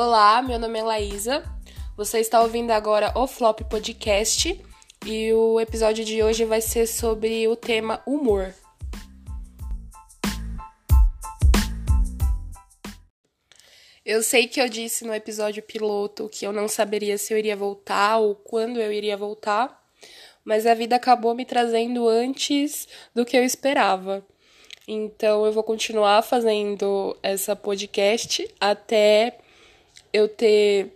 Olá, meu nome é Laísa. Você está ouvindo agora o Flop Podcast e o episódio de hoje vai ser sobre o tema humor. Eu sei que eu disse no episódio piloto que eu não saberia se eu iria voltar ou quando eu iria voltar, mas a vida acabou me trazendo antes do que eu esperava. Então eu vou continuar fazendo essa podcast até eu ter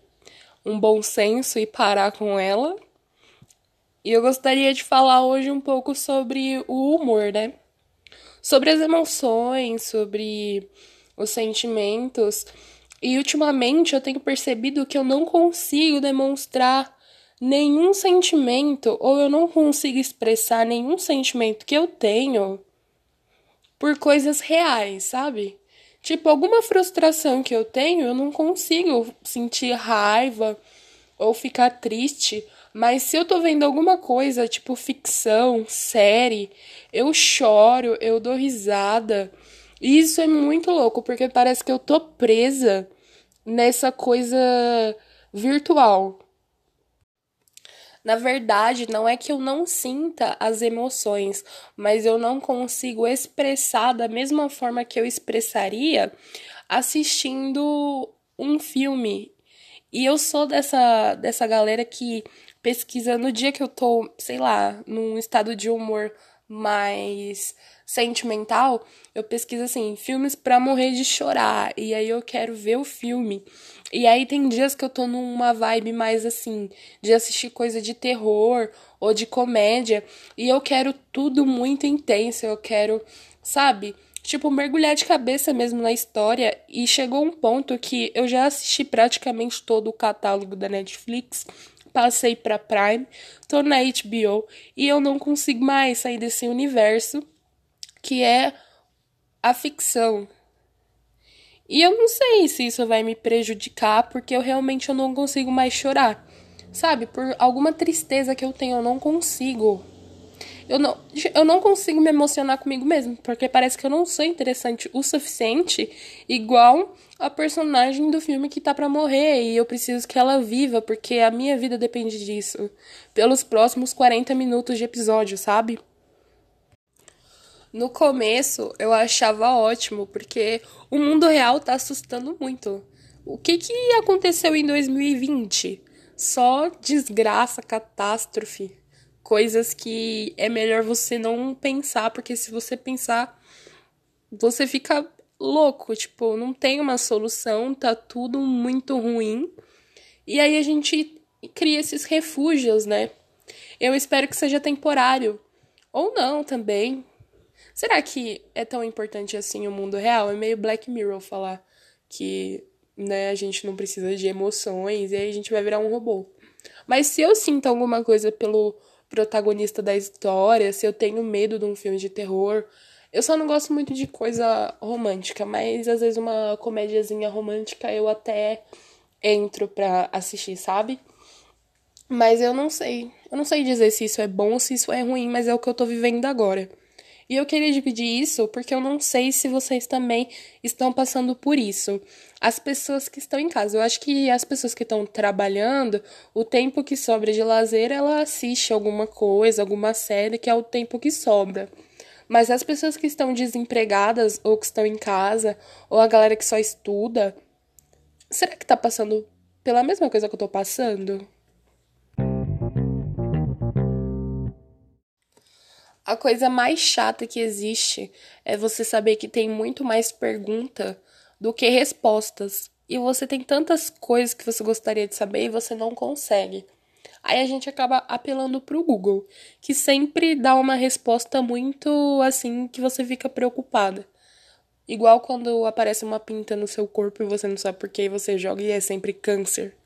um bom senso e parar com ela. E eu gostaria de falar hoje um pouco sobre o humor, né? Sobre as emoções, sobre os sentimentos. E ultimamente eu tenho percebido que eu não consigo demonstrar nenhum sentimento ou eu não consigo expressar nenhum sentimento que eu tenho por coisas reais, sabe? Tipo, alguma frustração que eu tenho, eu não consigo sentir raiva ou ficar triste. Mas se eu tô vendo alguma coisa, tipo ficção, série, eu choro, eu dou risada. E isso é muito louco, porque parece que eu tô presa nessa coisa virtual. Na verdade, não é que eu não sinta as emoções, mas eu não consigo expressar da mesma forma que eu expressaria assistindo um filme. E eu sou dessa, dessa galera que pesquisa no dia que eu tô, sei lá, num estado de humor mais sentimental, eu pesquiso assim, filmes para morrer de chorar, e aí eu quero ver o filme. E aí tem dias que eu tô numa vibe mais assim, de assistir coisa de terror ou de comédia, e eu quero tudo muito intenso, eu quero, sabe? Tipo, mergulhar de cabeça mesmo na história. E chegou um ponto que eu já assisti praticamente todo o catálogo da Netflix, passei pra Prime, tô na HBO e eu não consigo mais sair desse universo que é a ficção, e eu não sei se isso vai me prejudicar, porque eu realmente eu não consigo mais chorar. Sabe? Por alguma tristeza que eu tenho, eu não consigo. Eu não, eu não consigo me emocionar comigo mesmo, porque parece que eu não sou interessante o suficiente, igual a personagem do filme que tá para morrer, e eu preciso que ela viva, porque a minha vida depende disso. Pelos próximos 40 minutos de episódio, sabe? No começo eu achava ótimo, porque o mundo real tá assustando muito. O que que aconteceu em 2020? Só desgraça, catástrofe, coisas que é melhor você não pensar, porque se você pensar, você fica louco, tipo, não tem uma solução, tá tudo muito ruim. E aí a gente cria esses refúgios, né? Eu espero que seja temporário. Ou não também. Será que é tão importante assim o mundo real? É meio Black Mirror falar que né, a gente não precisa de emoções e aí a gente vai virar um robô. Mas se eu sinto alguma coisa pelo protagonista da história, se eu tenho medo de um filme de terror, eu só não gosto muito de coisa romântica, mas às vezes uma comédiazinha romântica eu até entro pra assistir, sabe? Mas eu não sei. Eu não sei dizer se isso é bom ou se isso é ruim, mas é o que eu tô vivendo agora. E eu queria dividir isso porque eu não sei se vocês também estão passando por isso. As pessoas que estão em casa, eu acho que as pessoas que estão trabalhando, o tempo que sobra de lazer, ela assiste alguma coisa, alguma série, que é o tempo que sobra. Mas as pessoas que estão desempregadas ou que estão em casa, ou a galera que só estuda, será que tá passando pela mesma coisa que eu tô passando? A coisa mais chata que existe é você saber que tem muito mais pergunta do que respostas. E você tem tantas coisas que você gostaria de saber e você não consegue. Aí a gente acaba apelando pro Google, que sempre dá uma resposta muito assim que você fica preocupada. Igual quando aparece uma pinta no seu corpo e você não sabe por que você joga e é sempre câncer.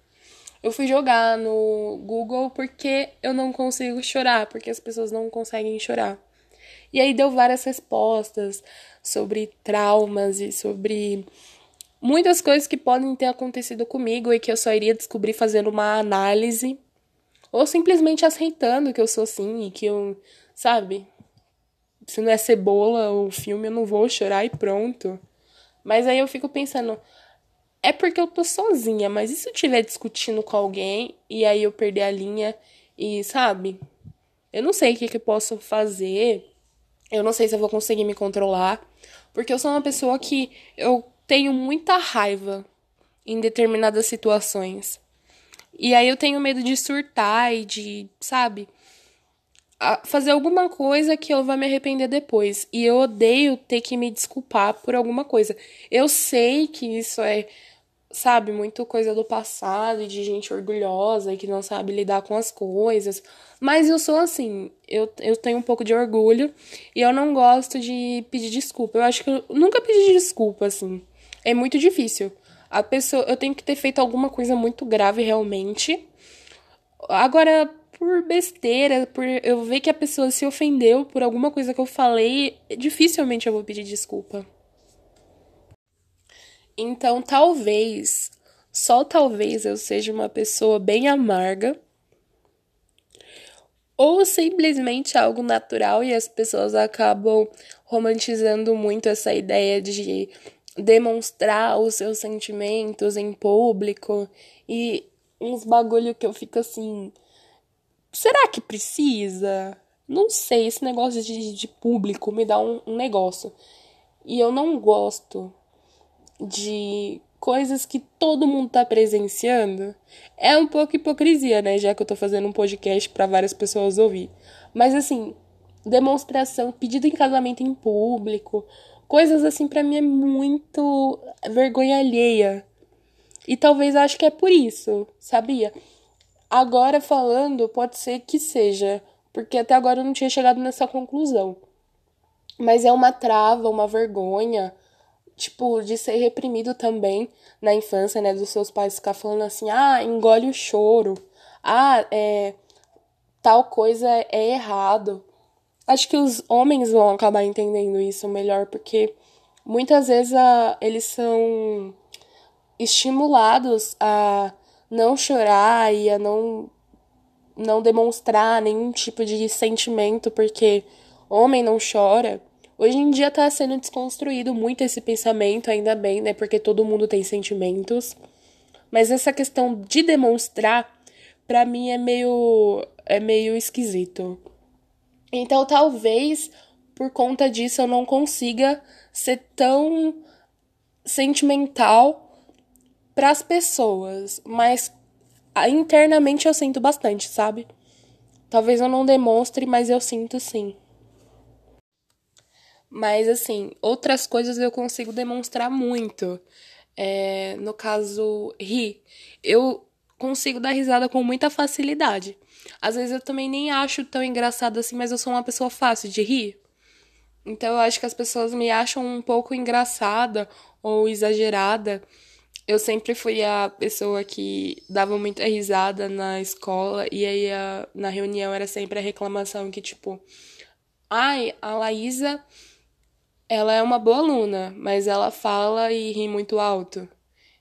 Eu fui jogar no Google porque eu não consigo chorar, porque as pessoas não conseguem chorar. E aí deu várias respostas sobre traumas e sobre muitas coisas que podem ter acontecido comigo e que eu só iria descobrir fazendo uma análise ou simplesmente aceitando que eu sou assim e que eu, sabe, se não é cebola ou filme eu não vou chorar e pronto. Mas aí eu fico pensando, é porque eu tô sozinha, mas e se eu estiver discutindo com alguém e aí eu perder a linha e, sabe? Eu não sei o que, que eu posso fazer. Eu não sei se eu vou conseguir me controlar. Porque eu sou uma pessoa que eu tenho muita raiva em determinadas situações. E aí eu tenho medo de surtar e de, sabe? fazer alguma coisa que eu vá me arrepender depois. E eu odeio ter que me desculpar por alguma coisa. Eu sei que isso é, sabe, muito coisa do passado e de gente orgulhosa e que não sabe lidar com as coisas. Mas eu sou assim, eu, eu tenho um pouco de orgulho e eu não gosto de pedir desculpa. Eu acho que eu nunca pedi desculpa, assim. É muito difícil. A pessoa, eu tenho que ter feito alguma coisa muito grave realmente. Agora, por besteira, por eu ver que a pessoa se ofendeu por alguma coisa que eu falei, dificilmente eu vou pedir desculpa. Então, talvez, só talvez eu seja uma pessoa bem amarga. Ou simplesmente algo natural e as pessoas acabam romantizando muito essa ideia de demonstrar os seus sentimentos em público e uns bagulho que eu fico assim, será que precisa? Não sei, esse negócio de, de público me dá um, um negócio. E eu não gosto de coisas que todo mundo tá presenciando. É um pouco hipocrisia, né? Já que eu tô fazendo um podcast para várias pessoas ouvir. Mas assim, demonstração, pedido em casamento em público, coisas assim para mim é muito vergonha alheia. E talvez acho que é por isso, sabia? Agora falando, pode ser que seja, porque até agora eu não tinha chegado nessa conclusão. Mas é uma trava, uma vergonha, tipo, de ser reprimido também na infância, né? Dos seus pais ficar falando assim, ah, engole o choro, ah, é. tal coisa é errado. Acho que os homens vão acabar entendendo isso melhor, porque muitas vezes a, eles são estimulados a não chorar e a não não demonstrar nenhum tipo de sentimento porque homem não chora. Hoje em dia tá sendo desconstruído muito esse pensamento, ainda bem, né? Porque todo mundo tem sentimentos. Mas essa questão de demonstrar, para mim é meio é meio esquisito. Então, talvez por conta disso eu não consiga ser tão sentimental para as pessoas, mas internamente eu sinto bastante, sabe? Talvez eu não demonstre, mas eu sinto sim. Mas assim, outras coisas eu consigo demonstrar muito. É, no caso, rir. Eu consigo dar risada com muita facilidade. Às vezes eu também nem acho tão engraçado assim, mas eu sou uma pessoa fácil de rir. Então eu acho que as pessoas me acham um pouco engraçada ou exagerada eu sempre fui a pessoa que dava muita risada na escola e aí a, na reunião era sempre a reclamação que tipo, ai, a Laísa ela é uma boa aluna, mas ela fala e ri muito alto.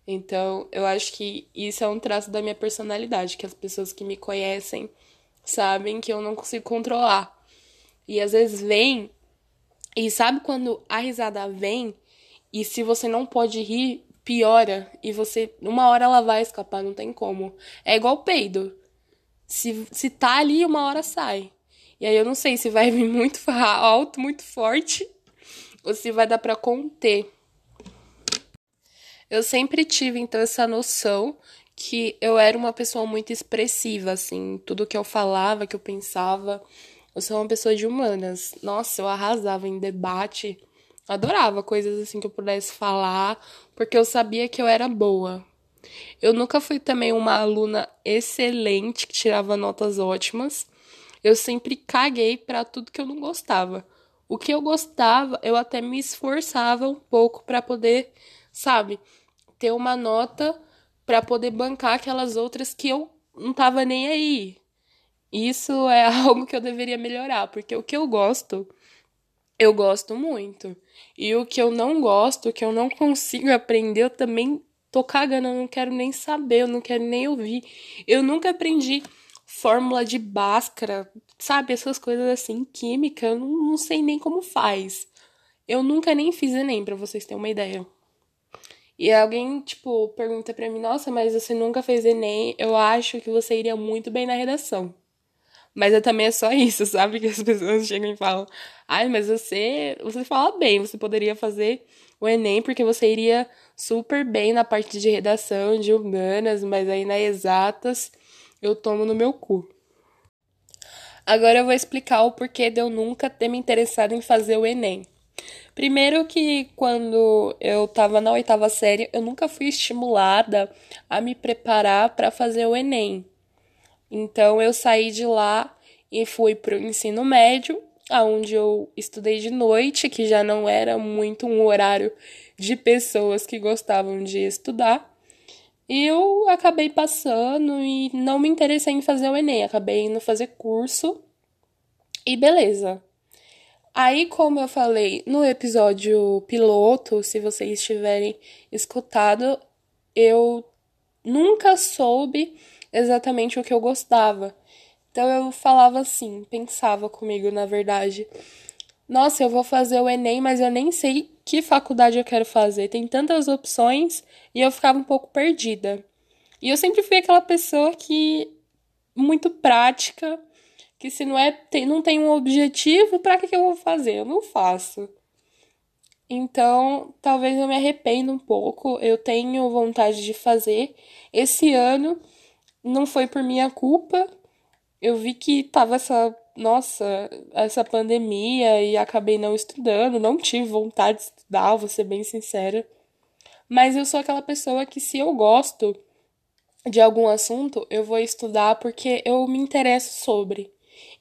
Então, eu acho que isso é um traço da minha personalidade, que as pessoas que me conhecem sabem que eu não consigo controlar. E às vezes vem, e sabe quando a risada vem, e se você não pode rir, piora e você. Uma hora ela vai escapar, não tem como. É igual peido. Se, se tá ali, uma hora sai. E aí eu não sei se vai vir muito alto, muito forte, ou se vai dar para conter. Eu sempre tive então essa noção que eu era uma pessoa muito expressiva, assim, tudo que eu falava, que eu pensava. Eu sou uma pessoa de humanas. Nossa, eu arrasava em debate. Adorava coisas assim que eu pudesse falar, porque eu sabia que eu era boa. Eu nunca fui também uma aluna excelente que tirava notas ótimas. Eu sempre caguei para tudo que eu não gostava. O que eu gostava, eu até me esforçava um pouco para poder, sabe, ter uma nota para poder bancar aquelas outras que eu não tava nem aí. Isso é algo que eu deveria melhorar, porque o que eu gosto, eu gosto muito. E o que eu não gosto, que eu não consigo aprender, eu também tô cagando, eu não quero nem saber, eu não quero nem ouvir. Eu nunca aprendi fórmula de Bhaskara, sabe? Essas coisas assim, química, eu não, não sei nem como faz. Eu nunca nem fiz Enem, pra vocês terem uma ideia. e alguém, tipo, pergunta pra mim, nossa, mas você nunca fez Enem, eu acho que você iria muito bem na redação. Mas eu também é só isso, sabe? Que as pessoas chegam e falam, ai, mas você, você fala bem, você poderia fazer o Enem porque você iria super bem na parte de redação, de humanas, mas aí na exatas eu tomo no meu cu. Agora eu vou explicar o porquê de eu nunca ter me interessado em fazer o Enem. Primeiro que quando eu tava na oitava série, eu nunca fui estimulada a me preparar para fazer o Enem. Então eu saí de lá e fui pro ensino médio, aonde eu estudei de noite, que já não era muito um horário de pessoas que gostavam de estudar. Eu acabei passando e não me interessei em fazer o Enem, acabei indo fazer curso e beleza. Aí, como eu falei no episódio piloto, se vocês tiverem escutado, eu nunca soube exatamente o que eu gostava. Então eu falava assim, pensava comigo, na verdade. Nossa, eu vou fazer o Enem, mas eu nem sei que faculdade eu quero fazer. Tem tantas opções e eu ficava um pouco perdida. E eu sempre fui aquela pessoa que muito prática, que se não é tem, não tem um objetivo, para que, que eu vou fazer? Eu não faço. Então, talvez eu me arrependa um pouco. Eu tenho vontade de fazer. Esse ano não foi por minha culpa. Eu vi que tava essa, nossa, essa pandemia e acabei não estudando, não tive vontade de estudar, vou ser bem sincera. Mas eu sou aquela pessoa que se eu gosto de algum assunto, eu vou estudar porque eu me interesso sobre.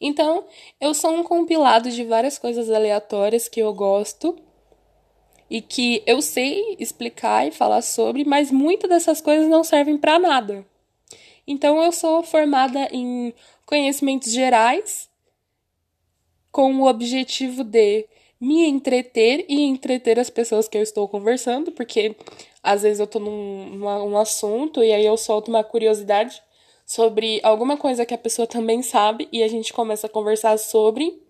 Então, eu sou um compilado de várias coisas aleatórias que eu gosto e que eu sei explicar e falar sobre, mas muitas dessas coisas não servem para nada. Então, eu sou formada em conhecimentos gerais com o objetivo de me entreter e entreter as pessoas que eu estou conversando, porque às vezes eu tô num, num assunto e aí eu solto uma curiosidade sobre alguma coisa que a pessoa também sabe e a gente começa a conversar sobre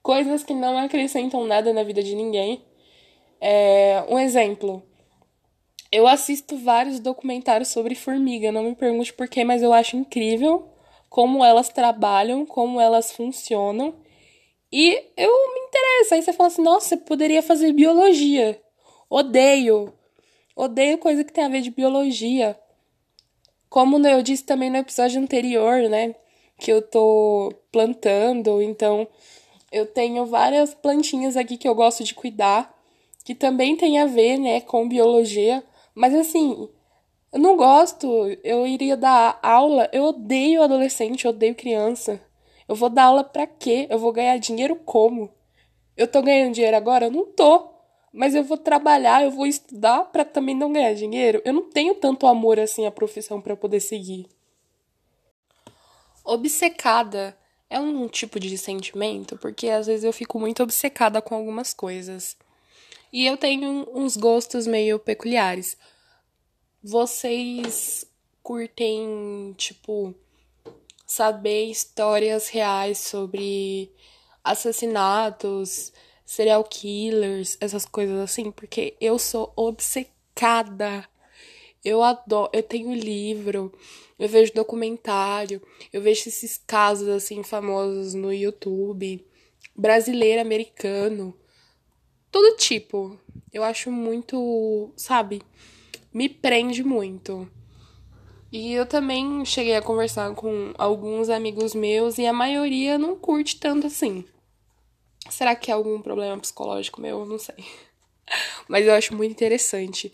coisas que não acrescentam nada na vida de ninguém. É, um exemplo. Eu assisto vários documentários sobre formiga, não me pergunte porquê, mas eu acho incrível como elas trabalham, como elas funcionam. E eu me interesso. Aí você fala assim: nossa, você poderia fazer biologia. Odeio. Odeio coisa que tem a ver de biologia. Como eu disse também no episódio anterior, né? Que eu tô plantando, então eu tenho várias plantinhas aqui que eu gosto de cuidar, que também tem a ver, né, com biologia. Mas assim, eu não gosto, eu iria dar aula, eu odeio adolescente, eu odeio criança. Eu vou dar aula pra quê? Eu vou ganhar dinheiro como? Eu tô ganhando dinheiro agora? Eu não tô mas eu vou trabalhar, eu vou estudar para também não ganhar dinheiro. Eu não tenho tanto amor assim à profissão para poder seguir. Obcecada é um tipo de sentimento, porque às vezes eu fico muito obcecada com algumas coisas. E eu tenho uns gostos meio peculiares. Vocês curtem, tipo, saber histórias reais sobre assassinatos, serial killers, essas coisas assim, porque eu sou obcecada. Eu adoro, eu tenho livro, eu vejo documentário, eu vejo esses casos assim famosos no YouTube, brasileiro, americano, todo tipo. Eu acho muito, sabe, me prende muito. E eu também cheguei a conversar com alguns amigos meus e a maioria não curte tanto assim. Será que é algum problema psicológico meu? Não sei. Mas eu acho muito interessante.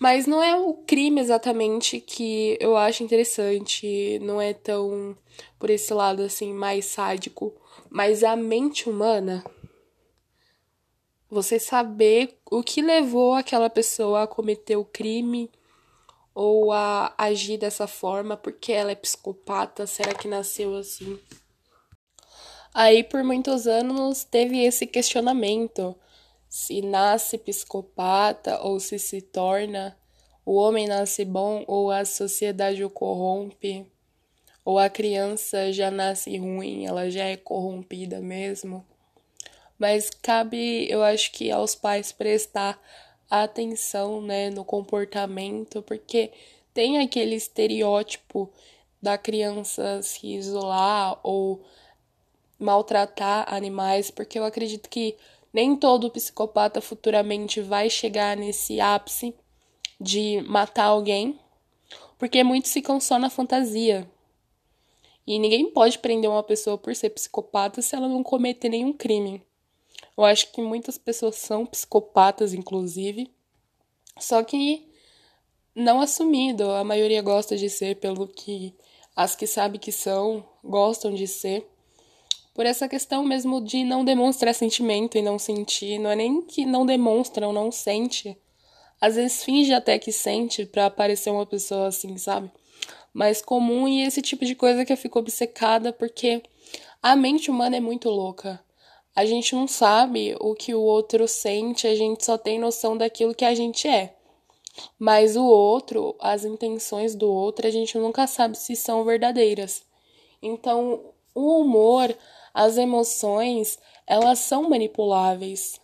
Mas não é o crime exatamente que eu acho interessante, não é tão por esse lado assim mais sádico, mas a mente humana. Você saber o que levou aquela pessoa a cometer o crime ou a agir dessa forma, porque ela é psicopata, será que nasceu assim? Aí, por muitos anos, teve esse questionamento: se nasce psicopata ou se se torna, o homem nasce bom ou a sociedade o corrompe, ou a criança já nasce ruim, ela já é corrompida mesmo. Mas cabe, eu acho que aos pais prestar a atenção, né, no comportamento, porque tem aquele estereótipo da criança se isolar ou maltratar animais, porque eu acredito que nem todo psicopata futuramente vai chegar nesse ápice de matar alguém, porque muitos ficam só na fantasia. E ninguém pode prender uma pessoa por ser psicopata se ela não cometer nenhum crime. Eu acho que muitas pessoas são psicopatas, inclusive, só que não assumido. A maioria gosta de ser pelo que as que sabem que são gostam de ser. Por essa questão mesmo de não demonstrar sentimento e não sentir, não é nem que não demonstra ou não sente. Às vezes finge até que sente para parecer uma pessoa assim, sabe? Mais comum e esse tipo de coisa que eu fico obcecada porque a mente humana é muito louca. A gente não sabe o que o outro sente, a gente só tem noção daquilo que a gente é. Mas o outro, as intenções do outro, a gente nunca sabe se são verdadeiras. Então, o humor, as emoções, elas são manipuláveis.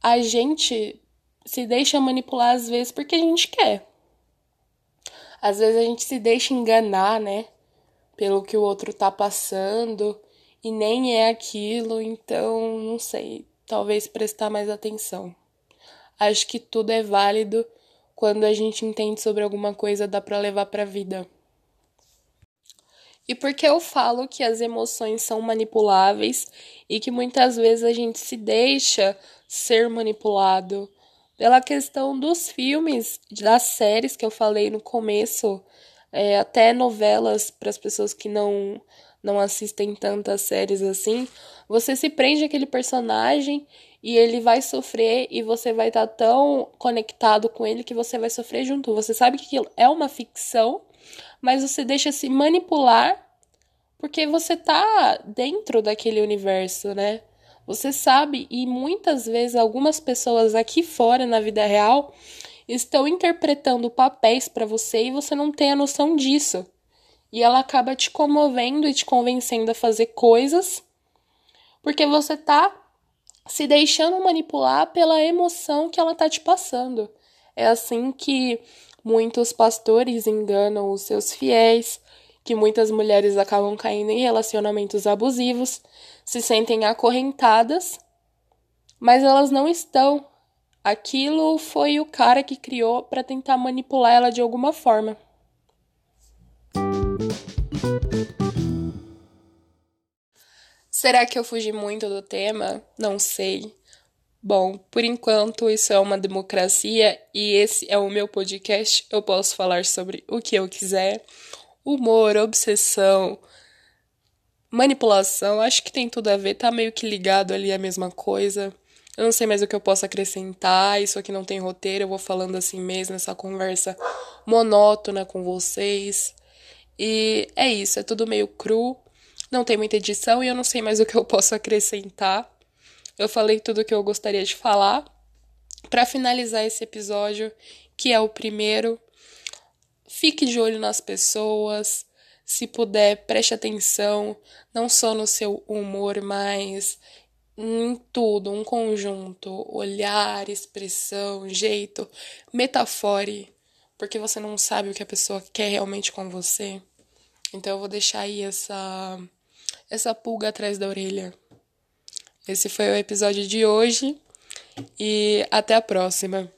A gente se deixa manipular às vezes porque a gente quer. Às vezes a gente se deixa enganar, né? Pelo que o outro tá passando e nem é aquilo, então não sei, talvez prestar mais atenção. Acho que tudo é válido quando a gente entende sobre alguma coisa dá para levar para a vida. E porque eu falo que as emoções são manipuláveis e que muitas vezes a gente se deixa ser manipulado pela questão dos filmes, das séries que eu falei no começo, é, até novelas para as pessoas que não não assistem tantas séries assim, você se prende àquele personagem e ele vai sofrer e você vai estar tá tão conectado com ele que você vai sofrer junto. Você sabe que aquilo é uma ficção, mas você deixa se manipular porque você tá dentro daquele universo, né? Você sabe e muitas vezes algumas pessoas aqui fora na vida real estão interpretando papéis para você e você não tem a noção disso. E ela acaba te comovendo e te convencendo a fazer coisas porque você tá se deixando manipular pela emoção que ela tá te passando. É assim que muitos pastores enganam os seus fiéis, que muitas mulheres acabam caindo em relacionamentos abusivos, se sentem acorrentadas, mas elas não estão. Aquilo foi o cara que criou para tentar manipular ela de alguma forma. Será que eu fugi muito do tema? Não sei. Bom, por enquanto isso é uma democracia e esse é o meu podcast. Eu posso falar sobre o que eu quiser. Humor, obsessão, manipulação, acho que tem tudo a ver, tá meio que ligado ali a mesma coisa. Eu não sei mais o que eu posso acrescentar, isso aqui não tem roteiro, eu vou falando assim mesmo, essa conversa monótona com vocês. E é isso, é tudo meio cru, não tem muita edição e eu não sei mais o que eu posso acrescentar. Eu falei tudo o que eu gostaria de falar. Para finalizar esse episódio, que é o primeiro, fique de olho nas pessoas. Se puder, preste atenção, não só no seu humor, mas em tudo, um conjunto, olhar, expressão, jeito, metafore, porque você não sabe o que a pessoa quer realmente com você. Então eu vou deixar aí essa essa pulga atrás da orelha. Esse foi o episódio de hoje e até a próxima.